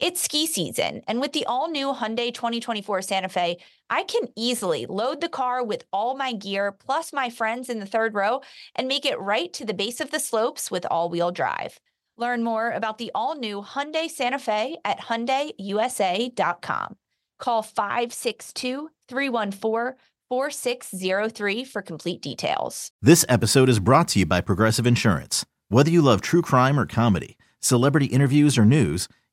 It's ski season, and with the all new Hyundai 2024 Santa Fe, I can easily load the car with all my gear plus my friends in the third row and make it right to the base of the slopes with all wheel drive. Learn more about the all new Hyundai Santa Fe at HyundaiUSA.com. Call 562 314 4603 for complete details. This episode is brought to you by Progressive Insurance. Whether you love true crime or comedy, celebrity interviews or news,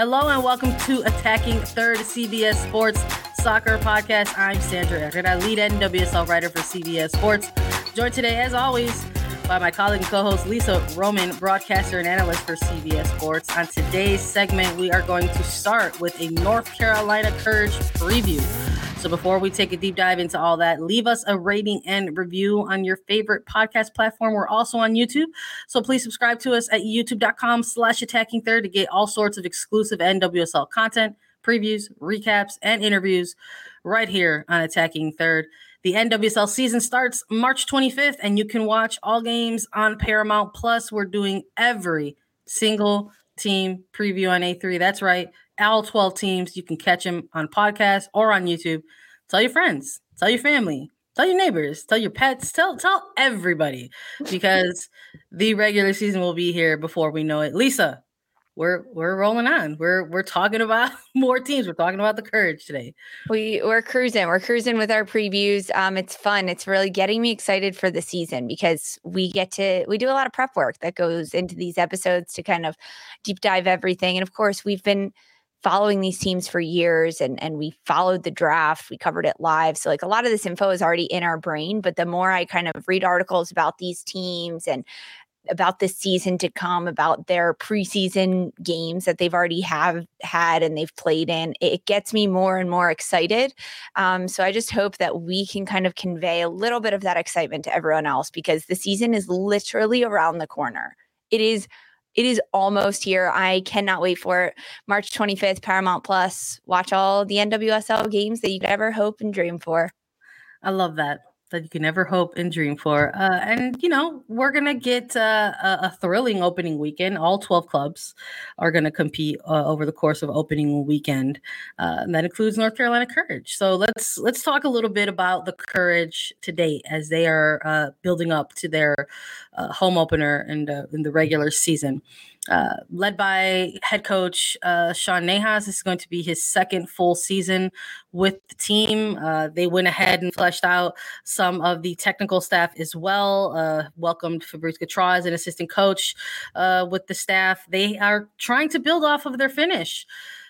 Hello and welcome to Attacking Third CBS Sports Soccer Podcast. I'm Sandra Eckert. I lead NWSL writer for CBS Sports. Joined today, as always, by my colleague and co-host Lisa Roman, broadcaster and analyst for CBS Sports. On today's segment, we are going to start with a North Carolina Courage preview. So before we take a deep dive into all that, leave us a rating and review on your favorite podcast platform. We're also on YouTube. So please subscribe to us at youtube.com slash attacking third to get all sorts of exclusive NWSL content, previews, recaps, and interviews right here on Attacking Third. The NWSL season starts March 25th, and you can watch all games on Paramount Plus. We're doing every single team preview on A3. That's right all 12 teams. You can catch them on podcast or on YouTube. Tell your friends, tell your family, tell your neighbors, tell your pets, tell tell everybody because the regular season will be here before we know it. Lisa, we're we're rolling on. We're we're talking about more teams. We're talking about the courage today. We we're cruising. We're cruising with our previews. Um, it's fun. It's really getting me excited for the season because we get to we do a lot of prep work that goes into these episodes to kind of deep dive everything. And of course, we've been following these teams for years and and we followed the draft we covered it live so like a lot of this info is already in our brain but the more i kind of read articles about these teams and about the season to come about their preseason games that they've already have had and they've played in it gets me more and more excited um, so i just hope that we can kind of convey a little bit of that excitement to everyone else because the season is literally around the corner it is it is almost here. I cannot wait for it. March 25th, Paramount Plus. Watch all the NWSL games that you could ever hope and dream for. I love that that you can never hope and dream for. Uh, and you know, we're gonna get uh, a, thrilling opening weekend. All twelve clubs are gonna compete uh, over the course of opening weekend. Uh, and that includes North Carolina Courage. So let's let's talk a little bit about the Courage to date as they are uh, building up to their uh, home opener in the in the regular season uh, led by head coach uh, Sean Nahas. This is going to be his second full season with the team. Uh, they went ahead and fleshed out some of the technical staff as well. Uh, welcomed Fabrice Gautrat as an assistant coach uh, with the staff. They are trying to build off of their finish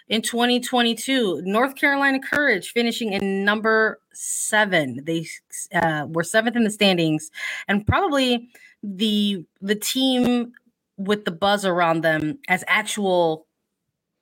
in 2022. North Carolina Courage finishing in number seven. They uh, were seventh in the standings, and probably the the team with the buzz around them as actual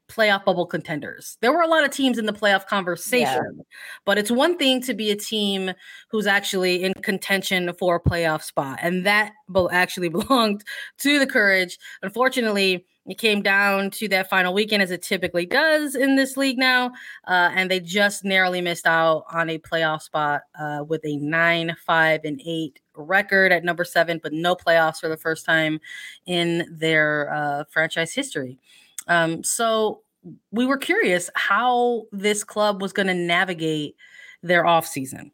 playoff bubble contenders. There were a lot of teams in the playoff conversation, yeah. but it's one thing to be a team who's actually in contention for a playoff spot, and that actually belonged to the Courage. Unfortunately, it came down to that final weekend, as it typically does in this league now, uh, and they just narrowly missed out on a playoff spot uh, with a nine, five, and eight record at number seven, but no playoffs for the first time in their uh, franchise history. Um, so we were curious how this club was going to navigate their offseason.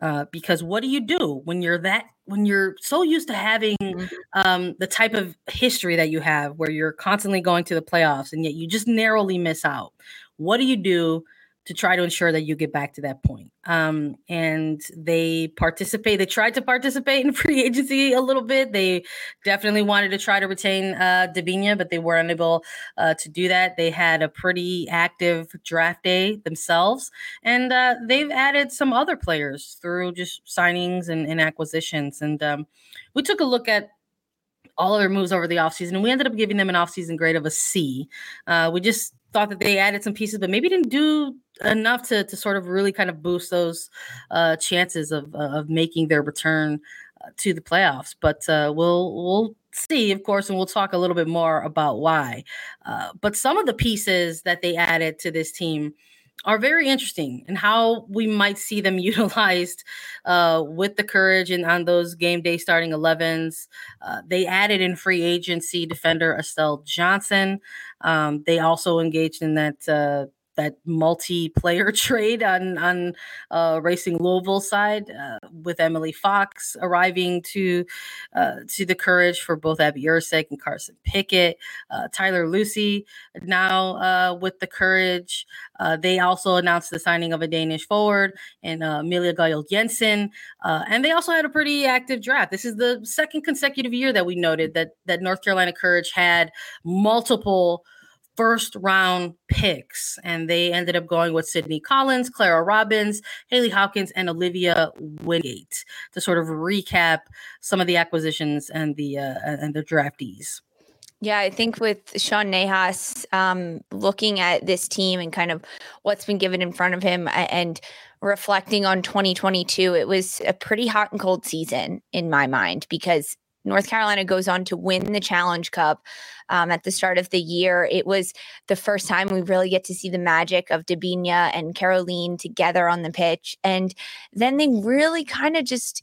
Uh, because what do you do when you're that when you're so used to having mm-hmm. um, the type of history that you have where you're constantly going to the playoffs and yet you just narrowly miss out what do you do to try to ensure that you get back to that point. Um, and they participate. They tried to participate in free agency a little bit. They definitely wanted to try to retain uh, Debinha, but they were unable uh, to do that. They had a pretty active draft day themselves, and uh, they've added some other players through just signings and, and acquisitions. And um, we took a look at all of their moves over the offseason, and we ended up giving them an offseason grade of a C. Uh, we just thought that they added some pieces, but maybe didn't do enough to to sort of really kind of boost those uh, chances of uh, of making their return uh, to the playoffs. But uh, we'll we'll see, of course, and we'll talk a little bit more about why. Uh, but some of the pieces that they added to this team are very interesting and how we might see them utilized uh, with the courage and on those game day starting 11s. Uh, they added in free agency defender Estelle Johnson. Um, they also engaged in that uh, that multiplayer trade on on uh, Racing Louisville side uh, with Emily Fox arriving to uh, to the Courage for both Abby Erceg and Carson Pickett. Uh, Tyler Lussi now uh, with the Courage. Uh, they also announced the signing of a Danish forward and Amelia Gejl Jensen, and they also had a pretty active draft. This is the second consecutive year that we noted that that North Carolina Courage had multiple first round picks, and they ended up going with Sydney Collins, Clara Robbins, Haley Hopkins, and Olivia Wingate to sort of recap some of the acquisitions and the uh, and the draftees. Yeah, I think with Sean Nahas um, looking at this team and kind of what's been given in front of him and reflecting on 2022, it was a pretty hot and cold season in my mind because North Carolina goes on to win the Challenge Cup um, at the start of the year. It was the first time we really get to see the magic of Debinha and Kerolin together on the pitch. And then they really kind of just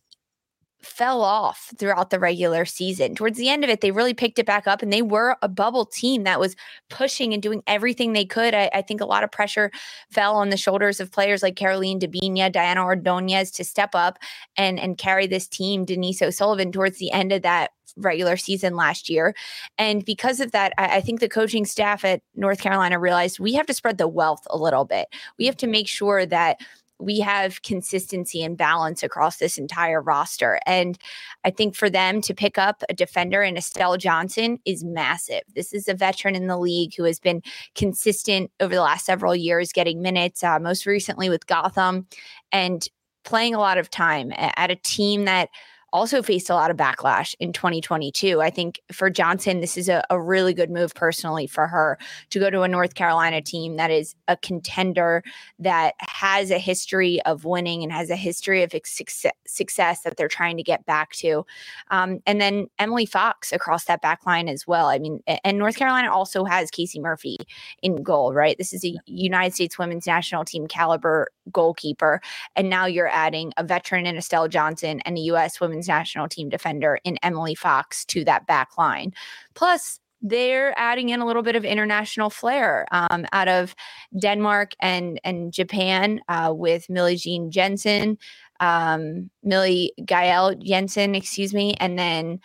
fell off throughout the regular season. Towards the end of it, they really picked it back up and they were a bubble team that was pushing and doing everything they could. I, I think a lot of pressure fell on the shoulders of players like Kerolin Debinha, Diana Ordonez to step up and, and carry this team. Denise O'Sullivan towards the end of that regular season last year. And because of that, I, I, think the coaching staff at North Carolina realized we have to spread the wealth a little bit. We have to make sure that we have consistency and balance across this entire roster. And I think for them to pick up a defender in Estelle Johnson is massive. This is a veteran in the league who has been consistent over the last several years, getting minutes, uh, most recently with Gotham, and playing a lot of time at a team that also faced a lot of backlash in 2022. I think for Johnson, this is a, a, really good move personally for her to go to a North Carolina team that is a contender that has a history of winning and has a history of success, success that they're trying to get back to. Um, and then Emily Fox across that back line as well. I mean, and North Carolina also has Casey Murphy in goal, right? This is a United States women's national team caliber goalkeeper. And now you're adding a veteran in Estelle Johnson and a U.S. women's national team defender in Emily Fox to that back line. Plus, they're adding in a little bit of international flair um, out of Denmark and and Japan uh, with Millie Jean Jensen, um, Mille Gejl Jensen, excuse me, and then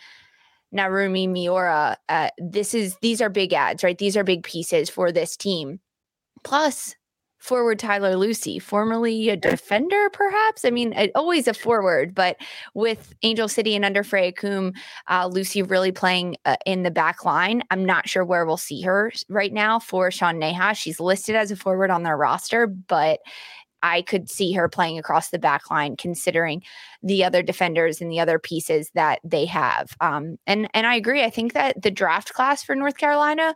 Narumi Miura. Uh, this is these are big ads, right? These are big pieces for this team. Plus, forward Tyler Lussi, formerly a defender, perhaps. I mean, always a forward, but with Angel City and under Freya Coombe, uh, Lussi really playing uh, in the back line. I'm not sure where we'll see her right now for Sean Nahas. She's listed as a forward on their roster, but I could see her playing across the back line, considering the other defenders and the other pieces that they have. Um, and and I agree. I think that the draft class for North Carolina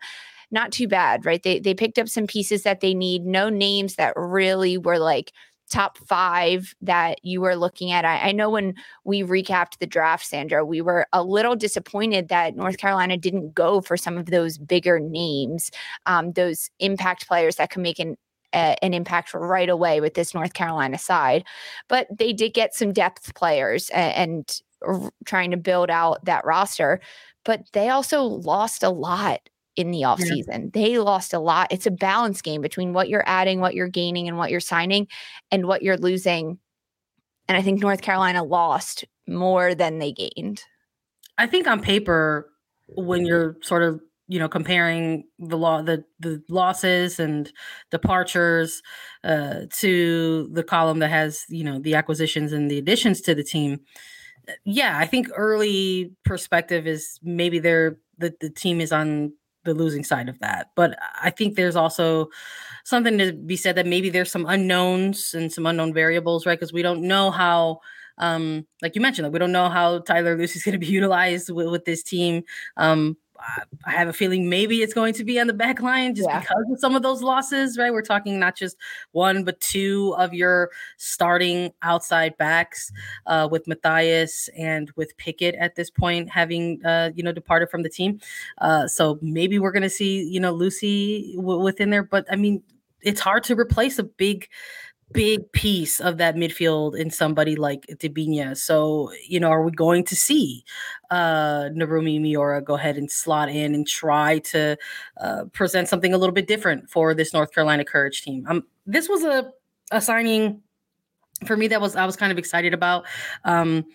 not too bad, right? They they picked up some pieces that they need, no names that really were like top five that you were looking at. I, I, know when we recapped the draft, Sandra, we were a little disappointed that North Carolina didn't go for some of those bigger names, um, those impact players that can make an an impact right away with this North Carolina side. But they did get some depth players and, and trying to build out that roster. But they also lost a lot in the offseason. Yeah. They lost a lot. It's a balance game between what you're adding, what you're gaining, and what you're signing, and what you're losing And I think North Carolina lost more than they gained. I think on paper, when you're sort of you know comparing the law the the losses and departures uh, to the column that has you know the acquisitions and the additions to the team yeah i think early perspective is maybe they're the, the team is on the losing side of that but i think there's also something to be said that maybe there's some unknowns and some unknown variables right because we don't know how um, like you mentioned, like we don't know how Tyler Lussi's going to be utilized with, with this team. Um, I have a feeling maybe it's going to be on the back line just yeah. because of some of those losses, right? We're talking not just one, but two of your starting outside backs uh, with Mathias and with Pickett at this point having, uh, you know, departed from the team. Uh, so maybe we're going to see, you know, Lussi w- within there. But I mean, it's hard to replace a big big piece of that midfield in somebody like Debinha. So, you know, are we going to see uh Narumi Miura go ahead and slot in and try to uh, present something a little bit different for this North Carolina Courage team? Um, this was a, a signing for me that was I was kind of excited about. Um,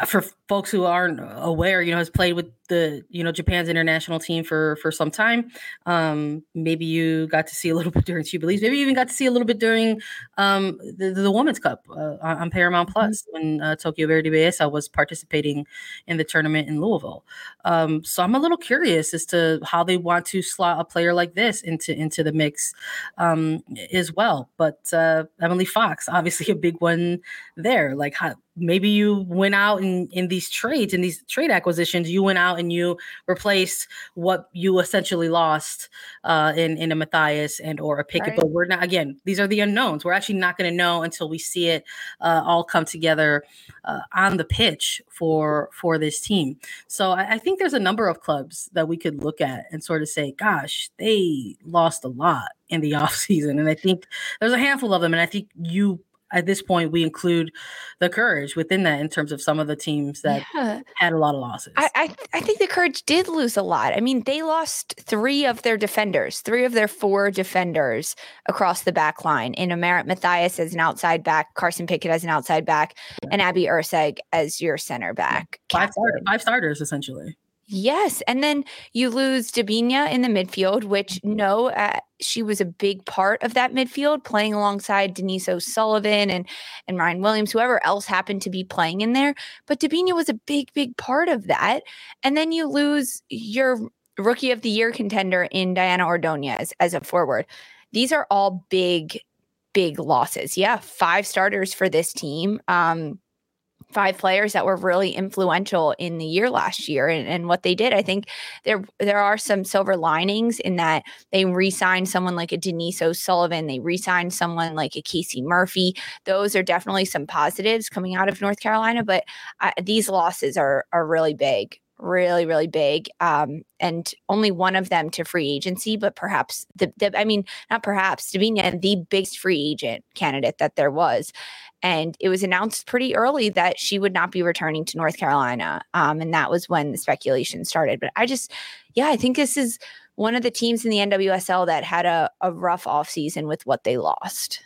uh, for folks who aren't aware, you know, has played with the you know Japan's international team for for some time. Um, maybe you got to see a little bit during SheBelieves. Maybe you even got to see a little bit during um, the, the Women's Cup uh, on Paramount mm-hmm. Plus when uh, Tokyo Verdy Belleza was participating in the tournament in Louisville. Um, so I'm a little curious as to how they want to slot a player like this into into the mix um, as well. But uh, Emily Fox, obviously a big one there. Like how maybe you went out in, in these trades and these trade acquisitions you went out and you replaced what you essentially lost uh, in in a Mathias and or a Pickett right. but we're not again these are the unknowns. We're actually not going to know until we see it uh, all come together uh, on the pitch for for this team. So I, I think there's a number of clubs that we could look at and sort of say gosh they lost a lot in the offseason. And I think there's a handful of them and I think you at this point we include the courage within that in terms of some of the teams that yeah. had a lot of losses I, I, I think the courage did lose a lot i mean they lost three of their defenders three of their four defenders across the back line in Ameret Mathias as an outside back carson pickett as an outside back yeah. and abby Erceg as your center back five, five starters essentially Yes. And then you lose Debinha in the midfield, which no, uh, she was a big part of that midfield, playing alongside Denise O'Sullivan and, and Ryan Williams, whoever else happened to be playing in there. But Debinha was a big, big part of that. And then you lose your rookie of the year contender in Diana Ordonez as a forward. These are all big, big losses. Yeah. Five starters for this team. Um, five players that were really influential in the year last year and, and what they did. I think there there are some silver linings in that they re-signed someone like a Denise O'Sullivan, they re-signed someone like a Casey Murphy. Those are definitely some positives coming out of North Carolina, but uh, these losses are are really big really really big um, and only one of them to free agency but perhaps the, the i mean not perhaps be the biggest free agent candidate that there was and it was announced pretty early that she would not be returning to North Carolina. Um, and that was when the speculation started. But I just, yeah, I think this is one of the teams in the NWSL that had a, a rough offseason with what they lost.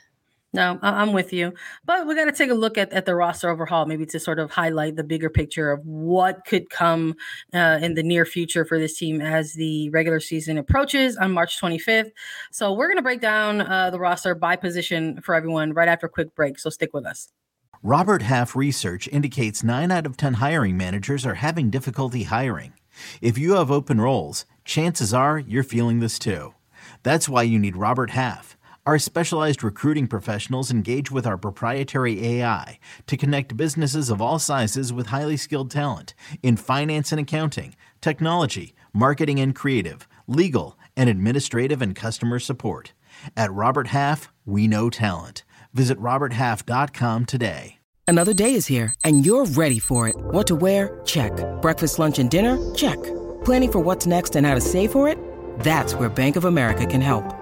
No, I'm with you. But we got to take a look at, at the roster overhaul, maybe to sort of highlight the bigger picture of what could come uh, in the near future for this team as the regular season approaches on March 25th. So we're going to break down uh, the roster by position for everyone right after a quick break. So stick with us. Robert Half research indicates nine out of 10 hiring managers are having difficulty hiring. If you have open roles, chances are you're feeling this too. That's why you need Robert Half. Our specialized recruiting professionals engage with our proprietary AI to connect businesses of all sizes with highly skilled talent in finance and accounting, technology, marketing and creative, legal, and administrative and customer support. At Robert Half, we know talent. Visit RobertHalf.com today. Another day is here, and you're ready for it. What to wear? Check. Breakfast, lunch, and dinner? Check. Planning for what's next and how to save for it? That's where Bank of America can help.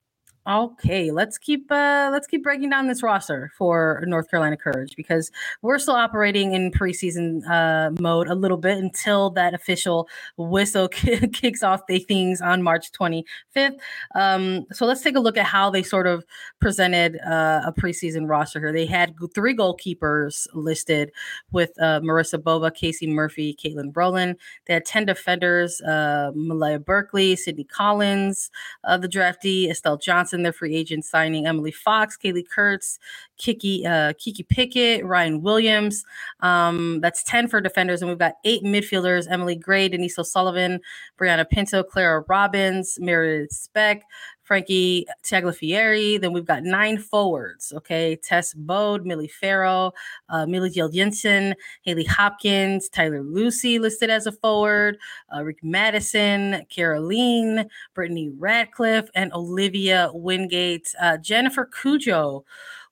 Okay, let's keep uh let's keep breaking down this roster for North Carolina Courage because we're still operating in preseason uh mode a little bit until that official whistle kicks off the things on March 25th. Um so let's take a look at how they sort of presented uh, a preseason roster here. They had three goalkeepers listed with uh Marissa Bova, Casey Murphy, Caitlin Rowland. They had 10 defenders, uh Malia Berkely, Sydney Collins, uh the draftee, Estelle Johnson Johnson, their free agent signing Emily Fox, Kaleigh Kurtz, Kiki, uh, Kiki Pickett, Ryan Williams. Um, that's 10 for defenders. And we've got eight midfielders Emily Gray, Denise O'Sullivan, Brianna Pinto, Clara Robbins, Meredith Speck, Frankie Tagliaferri. Then we've got nine forwards. Okay. Tess Boade, Millie Farrell, uh, Mille Gejl Jensen, Haley Hopkins, Tyler Lussi listed as a forward, uh, Rikke Madsen, Kerolin, Brittany Ratcliffe, and Olivia Wingate. Uh, Jennifer Cudjoe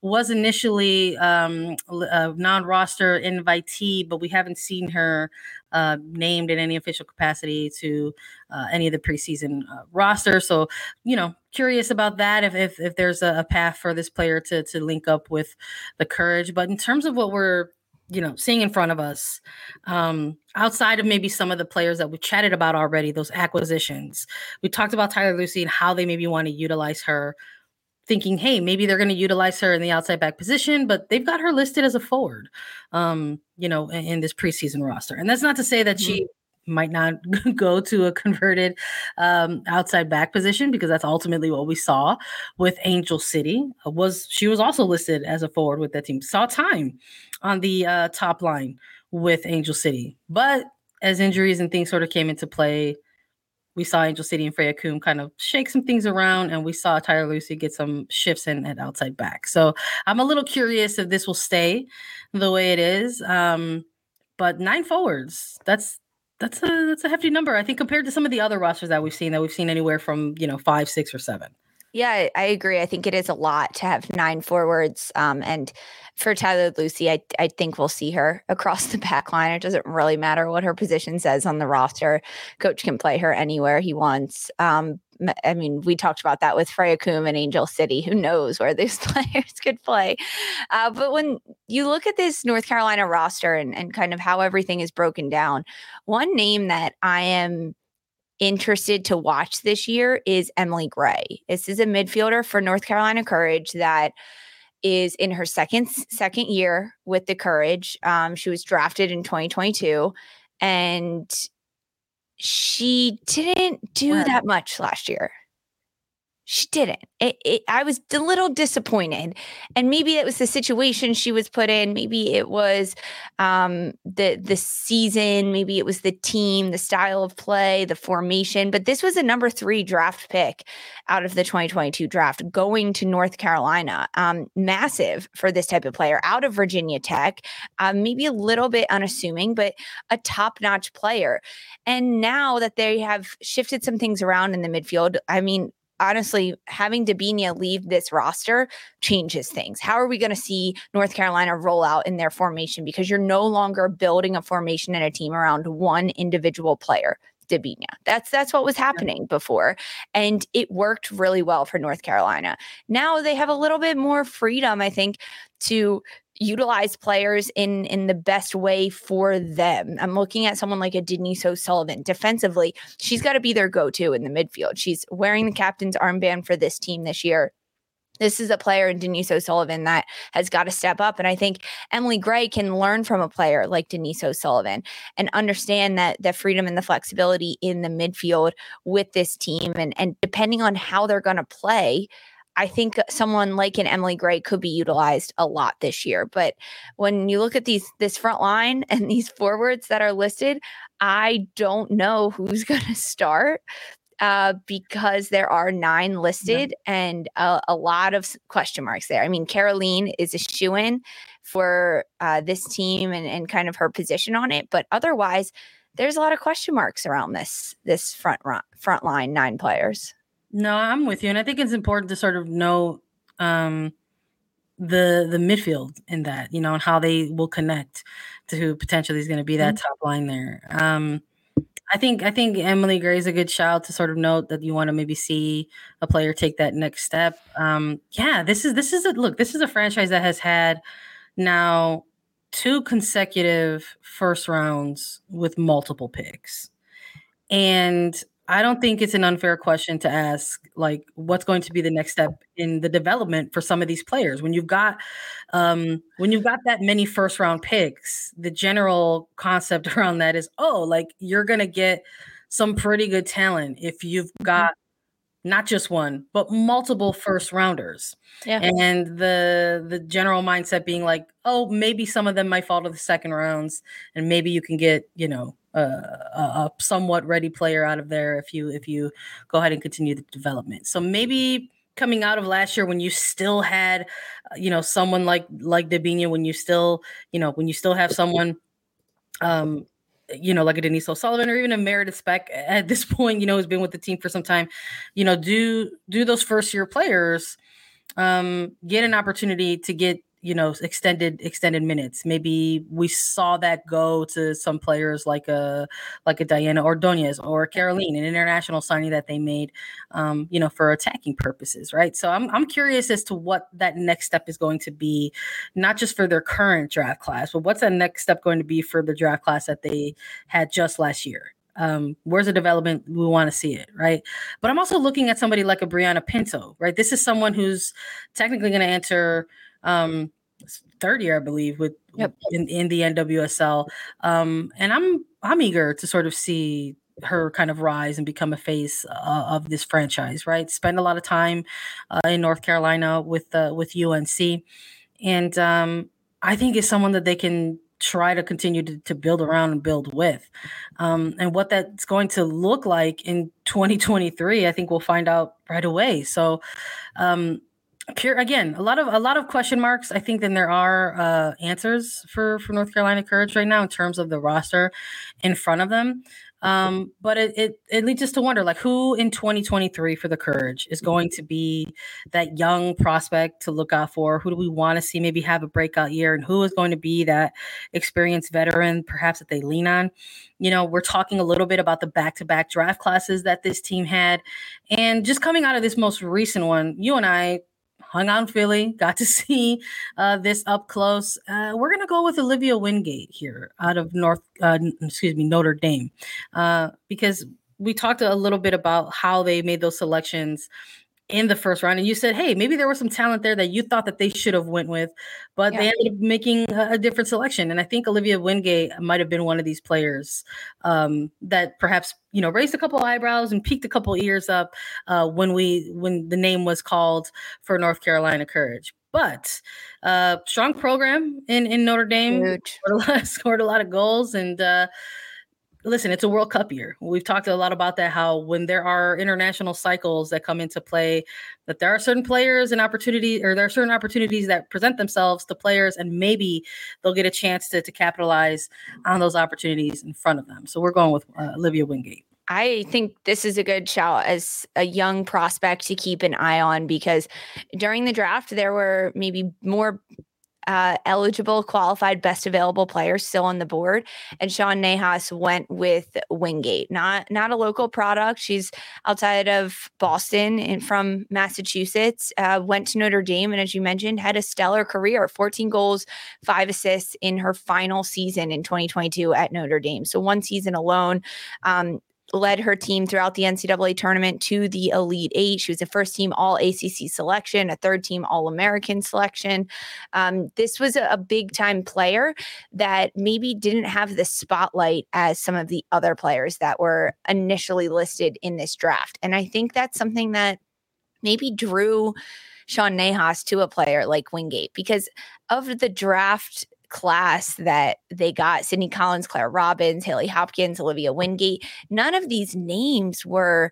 was initially um, a non-roster invitee, but we haven't seen her uh, named in any official capacity to uh, any of the preseason uh, roster. So, you know, curious about that. If if, if there's a, a, path for this player to to link up with the Courage, but in terms of what we're you know seeing in front of us um outside of maybe some of the players that we chatted about already those acquisitions we talked about tyler lussi and how they maybe want to utilize her thinking, hey, maybe they're going to utilize her in the outside back position, but they've got her listed as a forward, um, you know, in, in, this preseason roster. And that's not to say that mm-hmm. she might not go to a converted um, outside back position because that's ultimately what we saw with Angel City. Uh, was she was also listed as a forward with that team? Saw time on the uh, top line with Angel City, but as injuries and things sort of came into play, we saw Angel City and Freya Coombe kind of shake some things around, and we saw Tyler Lussi get some shifts in at outside back. So I'm a little curious if this will stay the way it is. Um, but nine forwards, that's that's a that's a hefty number. I think compared to some of the other rosters that we've seen, that we've seen anywhere from you know five, six, or seven. Yeah, I agree. I think it is a lot to have nine forwards. Um, and for Tyler Lussi, I, I think we'll see her across the back line. It doesn't really matter what her position says on the roster. Coach can play her anywhere he wants. Um, I mean, we talked about that with Freya Coombe and Angel City. Who knows where these players could play? Uh, but when you look at this North Carolina roster and, and kind of how everything is broken down, one name that I am interested to watch this year is Emily Gray. This is a midfielder for North Carolina Courage that is in her second second year with the Courage. Um, she was drafted in 2022, and she didn't do that much last year she didn't. It, it, I was a little disappointed, and maybe it was the situation she was put in. Maybe it was um, the the season. Maybe it was the team, the style of play, the formation. But this was a number three draft pick out of the 2022 draft, going to North Carolina. Um, massive for this type of player out of Virginia Tech. Um, maybe a little bit unassuming, but a top notch player. And now that they have shifted some things around in the midfield, I mean, honestly, having Debinha leave this roster changes things. How are we going to see North Carolina roll out in their formation? Because you're no longer building a formation and a team around one individual player. Debinha. That's that's what was happening before, and it worked really well for North Carolina. Now they have a little bit more freedom, I think, to utilize players in in the best way for them. I'm looking at someone like a Denise O'Sullivan. Defensively, she's got to be their go-to in the midfield. She's wearing the captain's armband for this team this year. This is a player in Denise O'Sullivan that has got to step up. And I think Emily Gray can learn from a player like Denise O'Sullivan and understand that the freedom and the flexibility in the midfield with this team. And, and depending on how they're going to play, I think someone like an Emily Gray could be utilized a lot this year. But when you look at these this front line and these forwards that are listed, I don't know who's going to start uh, because there are nine listed yeah. and a, a, lot of question marks there. I mean, Kerolin is a shoe in for uh, this team and, and kind of her position on it, but otherwise, there's a lot of question marks around this this front front line nine players. No, I'm with you, and I think it's important to sort of know um, the the midfield in that, you know, and how they will connect to who potentially is going to be that mm-hmm. top line there. Um, I think I think Emily Gray is a good shout to sort of note that you want to maybe see a player take that next step. Um, yeah, this is this is a look. This is a franchise that has had now two consecutive first rounds with multiple picks, and I don't think it's an unfair question to ask, like, what's going to be the next step in the development for some of these players when you've got, um, when you've got that many first round picks. The general concept around that is, oh, like you're gonna get some pretty good talent if you've mm-hmm. got not just one but multiple first rounders yeah. and the the general mindset being like oh maybe some of them might fall to the second rounds and maybe you can get you know a, a, somewhat ready player out of there if you if you go ahead and continue the development. So maybe coming out of last year when you still had uh, you know someone like like Debinha when you still you know when you still have someone um you know like a Denise O'Sullivan or even a Meredith Speck at this point you know has been with the team for some time you know do do those first year players um get an opportunity to get you know extended extended minutes. Maybe we saw that go to some players like a like a diana ordonez or kerolin an international signing that they made um, you know for attacking purposes right? So I'm, I'm curious as to what that next step is going to be not just for their current draft class but what's that next step going to be for the draft class that they had just last year? Um, where's the development? We want to see it right? But i'm also looking at somebody like a brianna pinto right? This is someone who's technically going to enter um, third year, I believe, with yep. in, in the NWSL. Um, and I'm I'm eager to sort of see her kind of rise and become a face uh, of this franchise. Right, spend a lot of time uh, in North Carolina with uh, with UNC, and um, I think is someone that they can try to continue to, to build around and build with. Um, and what that's going to look like in 2023, I think we'll find out right away. So, um, again a lot of a lot of question marks i think then there are uh, answers for for north carolina courage right now in terms of the roster in front of them. Um, but it, it it leads us to wonder like who in 2023 for the courage is going to be that young prospect to look out for? Who do we want to see maybe have a breakout year? And who is going to be that experienced veteran perhaps that they lean on? You know we're talking a little bit about the back-to-back draft classes that this team had. And just coming out of this most recent one you and i hung on Philly, got to see uh, this up close. Uh, we're gonna go with Olivia Wingate here out of North, uh, excuse me, Notre Dame, uh, because we talked a little bit about how they made those selections in the first round and you said hey maybe there was some talent there that you thought that they should have went with but yeah. they ended up making a, a, different selection. And i think olivia wingate might have been one of these players um, that perhaps you know raised a couple eyebrows and peaked a couple ears up uh, when we when the name was called for north carolina courage. But uh, strong program in in notre dame scored a, lot, scored a lot of goals and uh, listen, it's a World Cup year. We've talked a lot about that. How when there are international cycles that come into play, that there are certain players and opportunity, or there are certain opportunities that present themselves to players, and maybe they'll get a chance to, to capitalize on those opportunities in front of them. So we're going with uh, Olivia Wingate. I think this is a good shout as a young prospect to keep an eye on because during the draft, there were maybe more uh, eligible, qualified, best available players still on the board, and Sean Nahas went with Wingate, not not a local product. She's outside of Boston and from Massachusetts. Uh, went to Notre Dame, and as you mentioned, had a stellar career: 14 goals, five assists in her final season in 2022 at Notre Dame. So one season alone. Um, led her team throughout the NCAA tournament to the Elite Eight. She was a first team All ACC selection, a third team All American selection. Um, this was a, a big time player that maybe didn't have the spotlight as some of the other players that were initially listed in this draft. And I think that's something that maybe drew Sean Nahas to a player like Wingate because of the draft class that they got Sydney Collins, Claire Robbins, Haley Hopkins, Olivia Wingate. None of these names were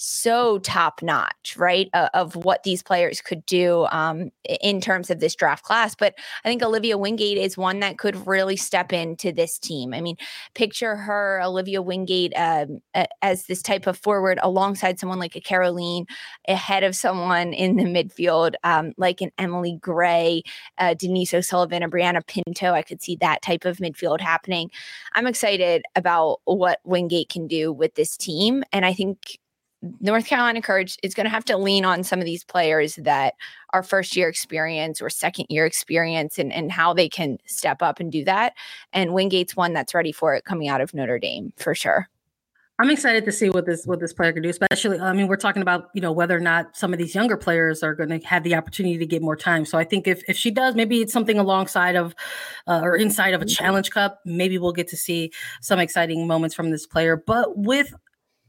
so top notch, right? Uh, of what these players could do um, in terms of this draft class. But I think Olivia Wingate is one that could really step into this team. I mean, picture her, Olivia Wingate, um, as this type of forward alongside someone like a Kerolin, ahead of someone in the midfield um, like an Emily Gray, uh, Denise O'Sullivan, or Brianna Pinto. I could see that type of midfield happening. I'm excited about what Wingate can do with this team. And I think North Carolina Courage is going to have to lean on some of these players that are first year experience or second year experience and, and how they can step up and do that. And Wingate's one that's ready for it coming out of Notre Dame for sure. I'm excited to see what this what this player can do. Especially, I mean, we're talking about you know whether or not some of these younger players are going to have the opportunity to get more time. So I think if if she does, maybe it's something alongside of uh, or inside of a Challenge Cup. Maybe we'll get to see some exciting moments from this player. But with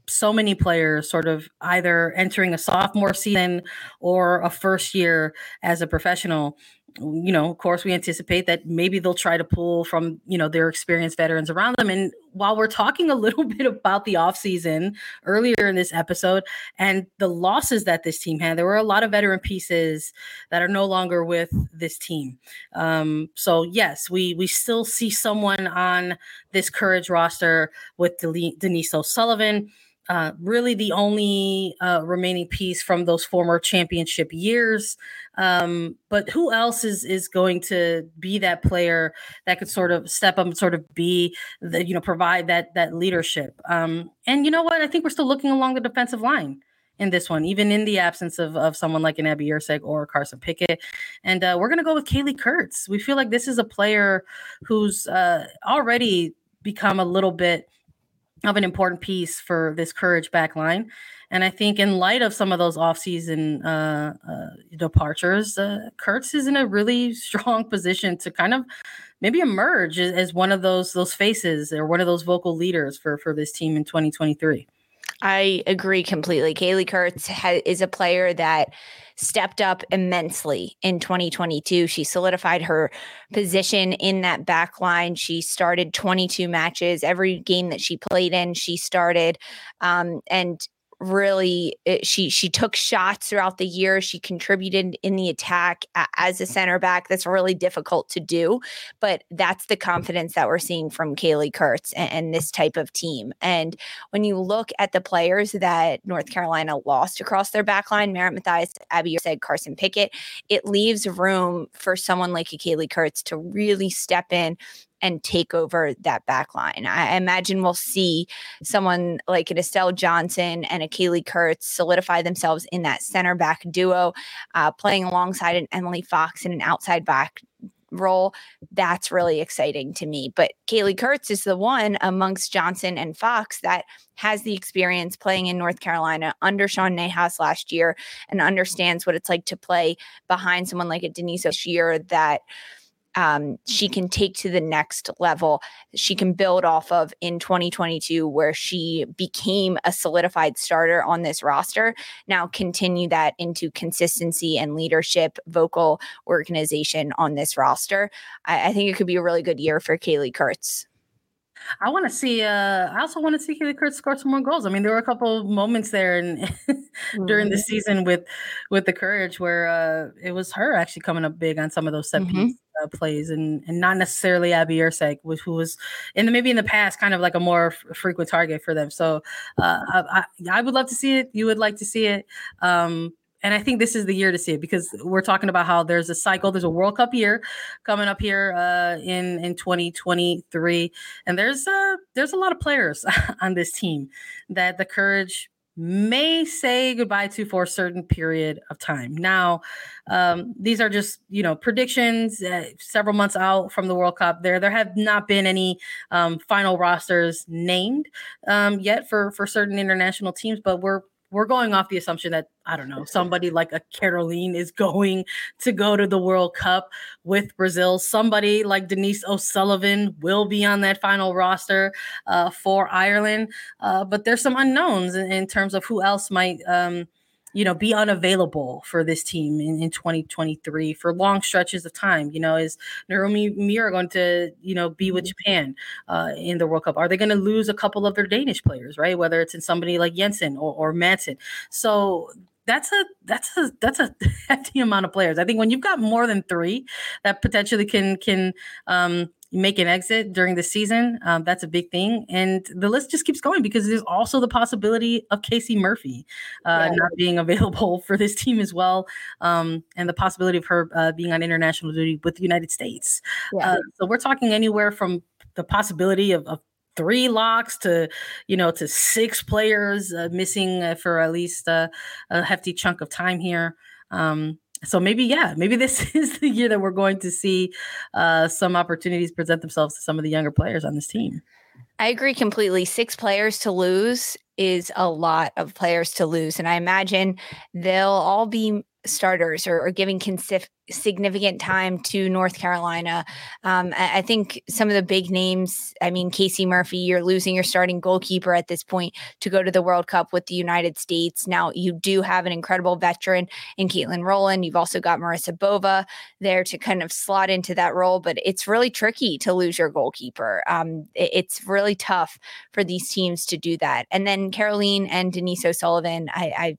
so many players sort of either entering a sophomore season or a first year as a professional. You know of course we anticipate that maybe they'll try to pull from you know their experienced veterans around them. And while we're talking a little bit about the offseason earlier in this episode and the losses that this team had there were a lot of veteran pieces that are no longer with this team. Um, so yes we we still see someone on this courage roster with denise o'sullivan uh, really the only uh, remaining piece from those former championship years. Um, but who else is is going to be that player that could sort of step up and sort of be the you know provide that that leadership? Um, and you know what? I think we're still looking along the defensive line in this one, even in the absence of, of someone like an Abby Erceg or Carson Pickett. And uh, we're going to go with Kaleigh Kurtz. We feel like this is a player who's uh, already become a little bit of an important piece for this courage back line. And I think in light of some of those offseason uh, uh, departures, uh, Kurtz is in a really strong position to kind of maybe emerge as, as one of those those faces or one of those vocal leaders for for this team in 2023. I agree completely. Kaleigh Kurtz ha- is a player that stepped up immensely in 2022. She solidified her position in that back line. She started 22 matches. Every game that she played in, she started. Um, and really it, she she took shots throughout the year. She contributed in the attack as a center back. That's really difficult to do but that's the confidence that we're seeing from Kaleigh Kurtz and, and this type of team. And when you look at the players that North Carolina lost across their back line Merritt Mathias Abby Erceg Carson Pickett it leaves room for someone like a Kaleigh Kurtz to really step in and take over that back line. I imagine we'll see someone like an Estelle Johnson and a Kaleigh Kurtz solidify themselves in that center back duo, uh, playing alongside an Emily Fox in an outside back role. That's really exciting to me. But Kaleigh Kurtz is the one amongst Johnson and Fox that has the experience playing in North Carolina under Sean Nahas last year and understands what it's like to play behind someone like a Denise O'Shear that – um, she can take to the next level. She can build off of in 2022, where she became a solidified starter on this roster. Now, continue that into consistency and leadership, vocal organization on this roster. I, I think it could be a really good year for Kaleigh Kurtz. I want to see. Uh, I also want to see Kaleigh Kurtz score some more goals. I mean, there were a couple moments there and during the mm-hmm. season with with the Courage where uh, it was her actually coming up big on some of those set mm-hmm. piece uh, plays, and and not necessarily Abby Erceg, who was in the maybe in the past kind of like a more f- frequent target for them. So uh, I, I, I would love to see it. You would like to see it. Um, and I think this is the year to see it because we're talking about how there's a cycle. There's a World Cup year coming up here uh, in in 2023, and there's a there's a lot of players on this team that the Courage may say goodbye to for a certain period of time. Now, um, these are just you know predictions. Uh, several months out from the World Cup, there there have not been any um, final rosters named um, yet for for certain international teams, but we're we're going off the assumption that I don't know somebody like a Kerolin is going to go to the World Cup with Brazil. Somebody like Denise O'Sullivan will be on that final roster uh, for Ireland, uh, but there's some unknowns in, in, terms of who else might. Um, you know, be unavailable for this team in, in 2023 for long stretches of time? You know, is Narumi Miura going to, you know, be with mm-hmm. Japan uh, in the World Cup? Are they going to lose a couple of their Danish players, right? Whether it's in somebody like Jensen or, or Madsen. So that's a that's a that's a hefty amount of players. I think when you've got more than three that potentially can can um, make an exit during the season, um, that's a big thing. And the list just keeps going because there's also the possibility of Casey Murphy uh, yeah. not being available for this team as well, um, and the possibility of her uh, being on international duty with the United States. Yeah. Uh, so we're talking anywhere from the possibility of, of three locks to you know to six players uh, missing uh, for at least uh, a hefty chunk of time here um, so maybe yeah maybe this is the year that we're going to see uh, some opportunities present themselves to some of the younger players on this team. I agree completely. Six players to lose is a lot of players to lose and i imagine they'll all be starters or, or giving consif- significant time to North Carolina. Um, I, I, think some of the big names, I mean, Casey Murphy, you're losing your starting goalkeeper at this point to go to the World Cup with the United States. Now, you do have an incredible veteran in Katelyn Rowland. You've also got Marissa Bova there to kind of slot into that role, but it's really tricky to lose your goalkeeper. Um, it, it's really tough for these teams to do that. And then Kerolin and Denise O'Sullivan, I, I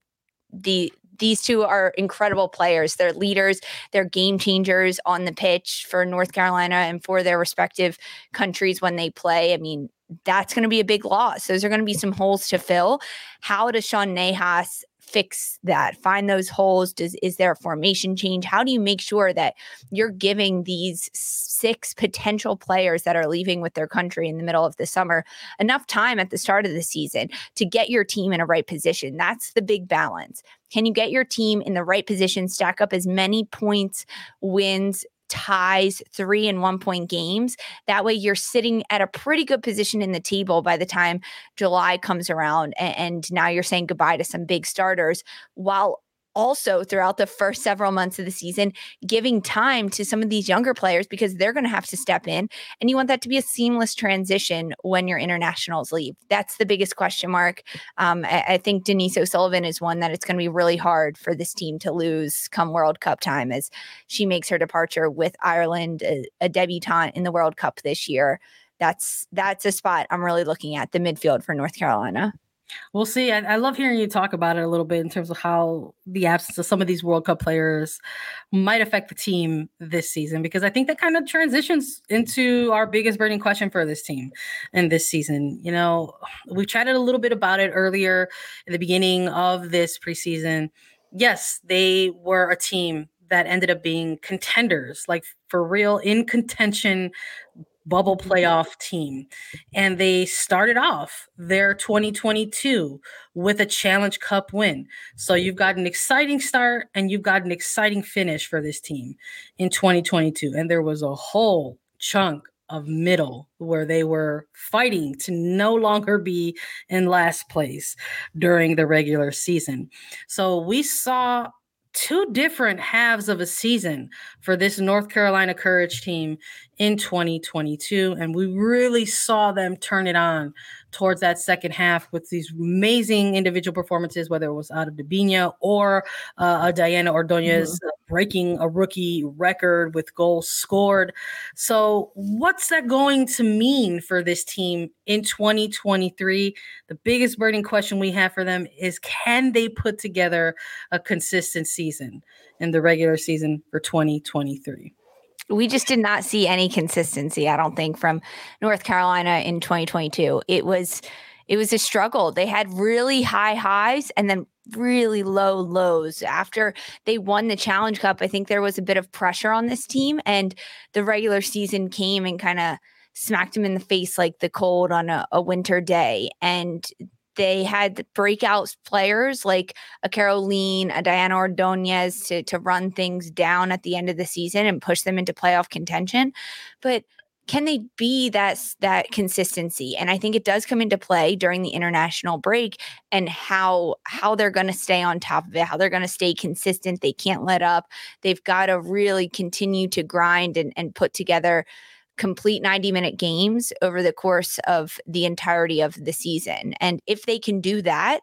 the these two are incredible players. They're leaders, they're game changers on the pitch for North Carolina and for their respective countries when they play. I mean, that's going to be a big loss. Those are going to be some holes to fill. How does Sean Nahas fix that find those holes does is there a formation change? How do you make sure that you're giving these six potential players that are leaving with their country in the middle of the summer enough time at the start of the season to get your team in a right position? That's the big balance. Can you get your team in the right position stack up as many points wins ties, three and one point games. That way, you're sitting at a pretty good position in the table by the time July comes around. And, and now you're saying goodbye to some big starters while also throughout the first several months of the season, giving time to some of these younger players because they're going to have to step in. And you want that to be a seamless transition when your internationals leave. That's the biggest question mark. Um, I, I, think Denise O'Sullivan is one that it's going to be really hard for this team to lose come World Cup time as she makes her departure with Ireland, a, a debutante in the World Cup this year. That's that's a spot I'm really looking at the midfield for North Carolina. We'll see. I, I, love hearing you talk about it a little bit in terms of how the absence of some of these World Cup players might affect the team this season, because I think that kind of transitions into our biggest burning question for this team in this season. You know, we chatted a little bit about it earlier in the beginning of this preseason. Yes, they were a team that ended up being contenders, like for real in contention bubble mm-hmm. playoff team. And they started off their 2022 with a Challenge Cup win. So you've got an exciting start and you've got an exciting finish for this team in 2022. And there was a whole chunk of middle where they were fighting to no longer be in last place during the regular season. So we saw two different halves of a season for this North Carolina Courage team in 2022. And we really saw them turn it on towards that second half with these amazing individual performances, whether it was out of Debinha or uh, Diana Ordonez mm-hmm. breaking a rookie record with goals scored. So, what's that going to mean for this team in 2023? The biggest burning question we have for them is can they put together a consistent season in the regular season for 2023? We just did not see any consistency i don't think from north carolina in 2022 it was it was a struggle. They had really high highs and then really low lows. After they won the challenge cup i think there was a bit of pressure on this team and the regular season came and kind of smacked them in the face like the cold on a, a winter day. And they had breakout players like a Kerolin, a Diana Ordonez to, to run things down at the end of the season and push them into playoff contention. But can they be that that consistency? And i think it does come into play during the international break and how how they're going to stay on top of it how they're going to stay consistent. They can't let up. They've got to really continue to grind and, and put together complete 90 minute games over the course of the entirety of the season. And if they can do that,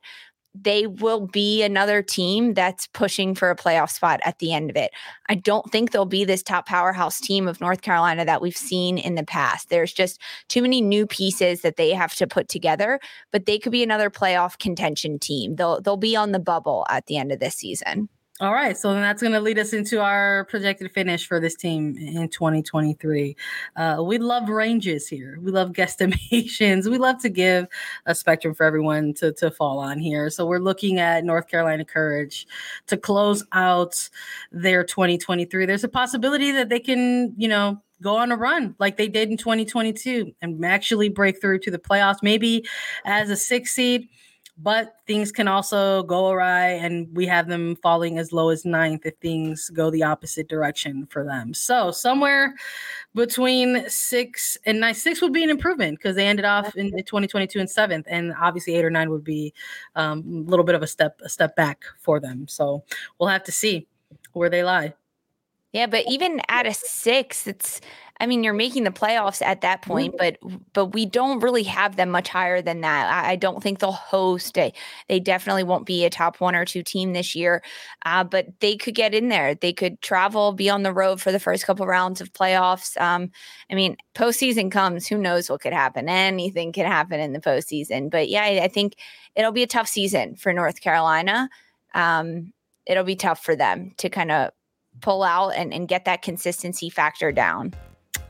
they will be another team that's pushing for a playoff spot at the end of it. I don't think they'll be this top powerhouse team of North Carolina that we've seen in the past. There's just too many new pieces that they have to put together, but they could be another playoff contention team. They'll they'll be on the bubble at the end of this season. All right, so then that's going to lead us into our projected finish for this team in 2023. Uh, we love ranges here. We love guesstimations. We love to give a spectrum for everyone to, to fall on here. So we're looking at North Carolina Courage to close out their 2023. There's a possibility that they can, you know, go on a run like they did in 2022 and actually break through to the playoffs, maybe as a six seed but things can also go awry and we have them falling as low as ninth if things go the opposite direction for them. So somewhere between six and nine six would be an improvement because they ended off in 2022 and seventh and obviously eight or nine would be um, a little bit of a step a step back for them. So we'll have to see where they lie. Yeah but even at a six it's I mean, you're making the playoffs at that point, but but we don't really have them much higher than that. I, I don't think they'll host. They, they definitely won't be a top one or two team this year, uh, but they could get in there. They could travel, be on the road for the first couple rounds of playoffs. Um, I mean, postseason comes. Who knows what could happen? Anything could happen in the postseason. But yeah, I, I think it'll be a tough season for North Carolina. Um, it'll be tough for them to kind of pull out and, and get that consistency factor down.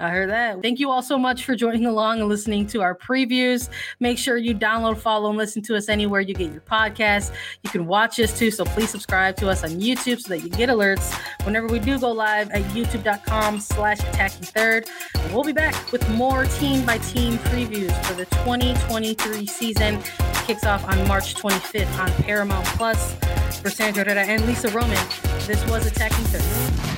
I heard that. Thank you all so much for joining along and listening to our previews. Make sure you download, follow, and listen to us anywhere you get your podcasts. You can watch us too, so please subscribe to us on YouTube so that you get alerts whenever we do go live at youtube.com slash attacking third. We'll be back with more team by team previews for the 2023 season. It kicks off on March 25th on Paramount Plus. For Sandra Herrera and Lisa Roman, this was Attacking Third.